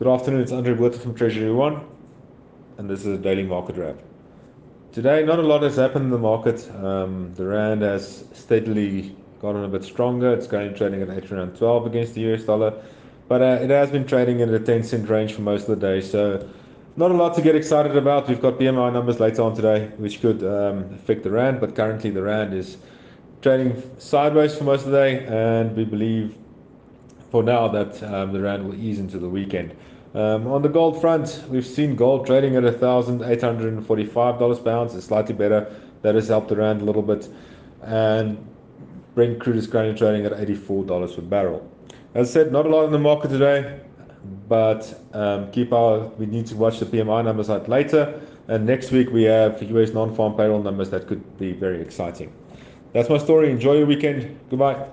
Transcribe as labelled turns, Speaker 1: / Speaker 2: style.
Speaker 1: Good afternoon, it's Andre Botha from Treasury One, and this is a daily market wrap. Today, not a lot has happened in the market. Um, the Rand has steadily gotten a bit stronger. It's currently trading at 8 rand 12 against the US dollar, but uh, it has been trading in the 10 cent range for most of the day. So, not a lot to get excited about. We've got PMI numbers later on today, which could um, affect the Rand, but currently the Rand is trading sideways for most of the day, and we believe for now that um, the Rand will ease into the weekend. Um, on the gold front, we've seen gold trading at $1,845 per ounce. It's slightly better. That has helped the Rand a little bit. And Brent crude is currently trading at $84 per barrel. As I said, not a lot in the market today, but um, keep our, we need to watch the PMI numbers out later. And next week we have US non farm payroll numbers that could be very exciting. That's my story. Enjoy your weekend. Goodbye.